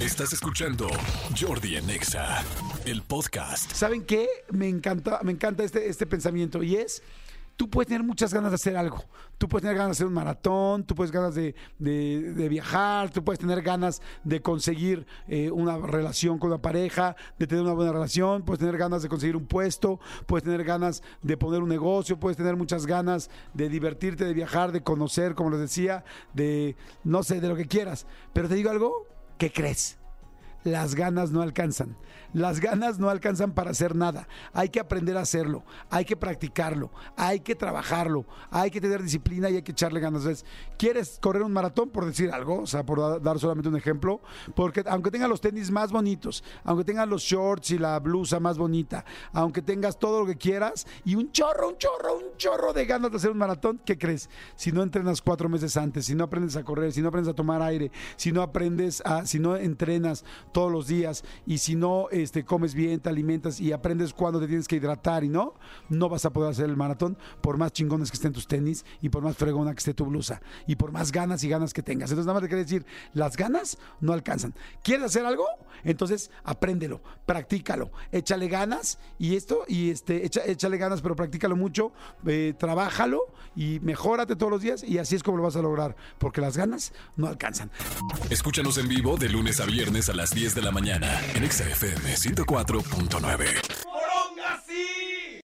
Estás escuchando Jordi en Exa, el podcast. ¿Saben qué? Me encanta, me encanta este, este pensamiento y es, tú puedes tener muchas ganas de hacer algo. Tú puedes tener ganas de hacer un maratón, tú puedes ganas de, de- de viajar, tú puedes tener ganas de conseguir eh, una relación con una pareja, de tener una buena relación, puedes tener ganas de conseguir un puesto, puedes tener ganas de poner un negocio, puedes tener muchas ganas de divertirte, de viajar, de conocer, como les decía, de, no sé, de lo que quieras. Pero te digo algo, ¿qué crees? Las ganas no alcanzan. Las ganas no alcanzan para hacer nada. Hay que aprender a hacerlo, hay que practicarlo, hay que trabajarlo, hay que tener disciplina y hay que echarle ganas. Entonces, ¿quieres correr un maratón por decir algo? O sea, por da- dar solamente un ejemplo, porque aunque tengas los tenis más bonitos, aunque tengas los shorts y la blusa más bonita, aunque tengas todo lo que quieras y un chorro, un chorro, un chorro de ganas de hacer un maratón, ¿qué crees? Si no entrenas cuatro meses antes, si no aprendes a correr, si no aprendes a tomar aire, si no aprendes a, si no entrenas todos los días y si no este, comes bien, te alimentas y aprendes cuándo te tienes que hidratar y no, no vas a poder hacer el maratón por más chingones que estén tus tenis y por más fregona que esté tu blusa y por más ganas y ganas que tengas. Entonces nada más te quiero decir, las ganas no alcanzan. ¿Quieres hacer algo? Entonces apréndelo, practícalo, échale ganas y esto, y este, echa- échale ganas, pero practícalo mucho, eh, trabájalo y mejórate todos los días y así es como lo vas a lograr, porque las ganas no alcanzan. Escúchanos en vivo de lunes a viernes a las 10 de la mañana en Exa FM 104.9.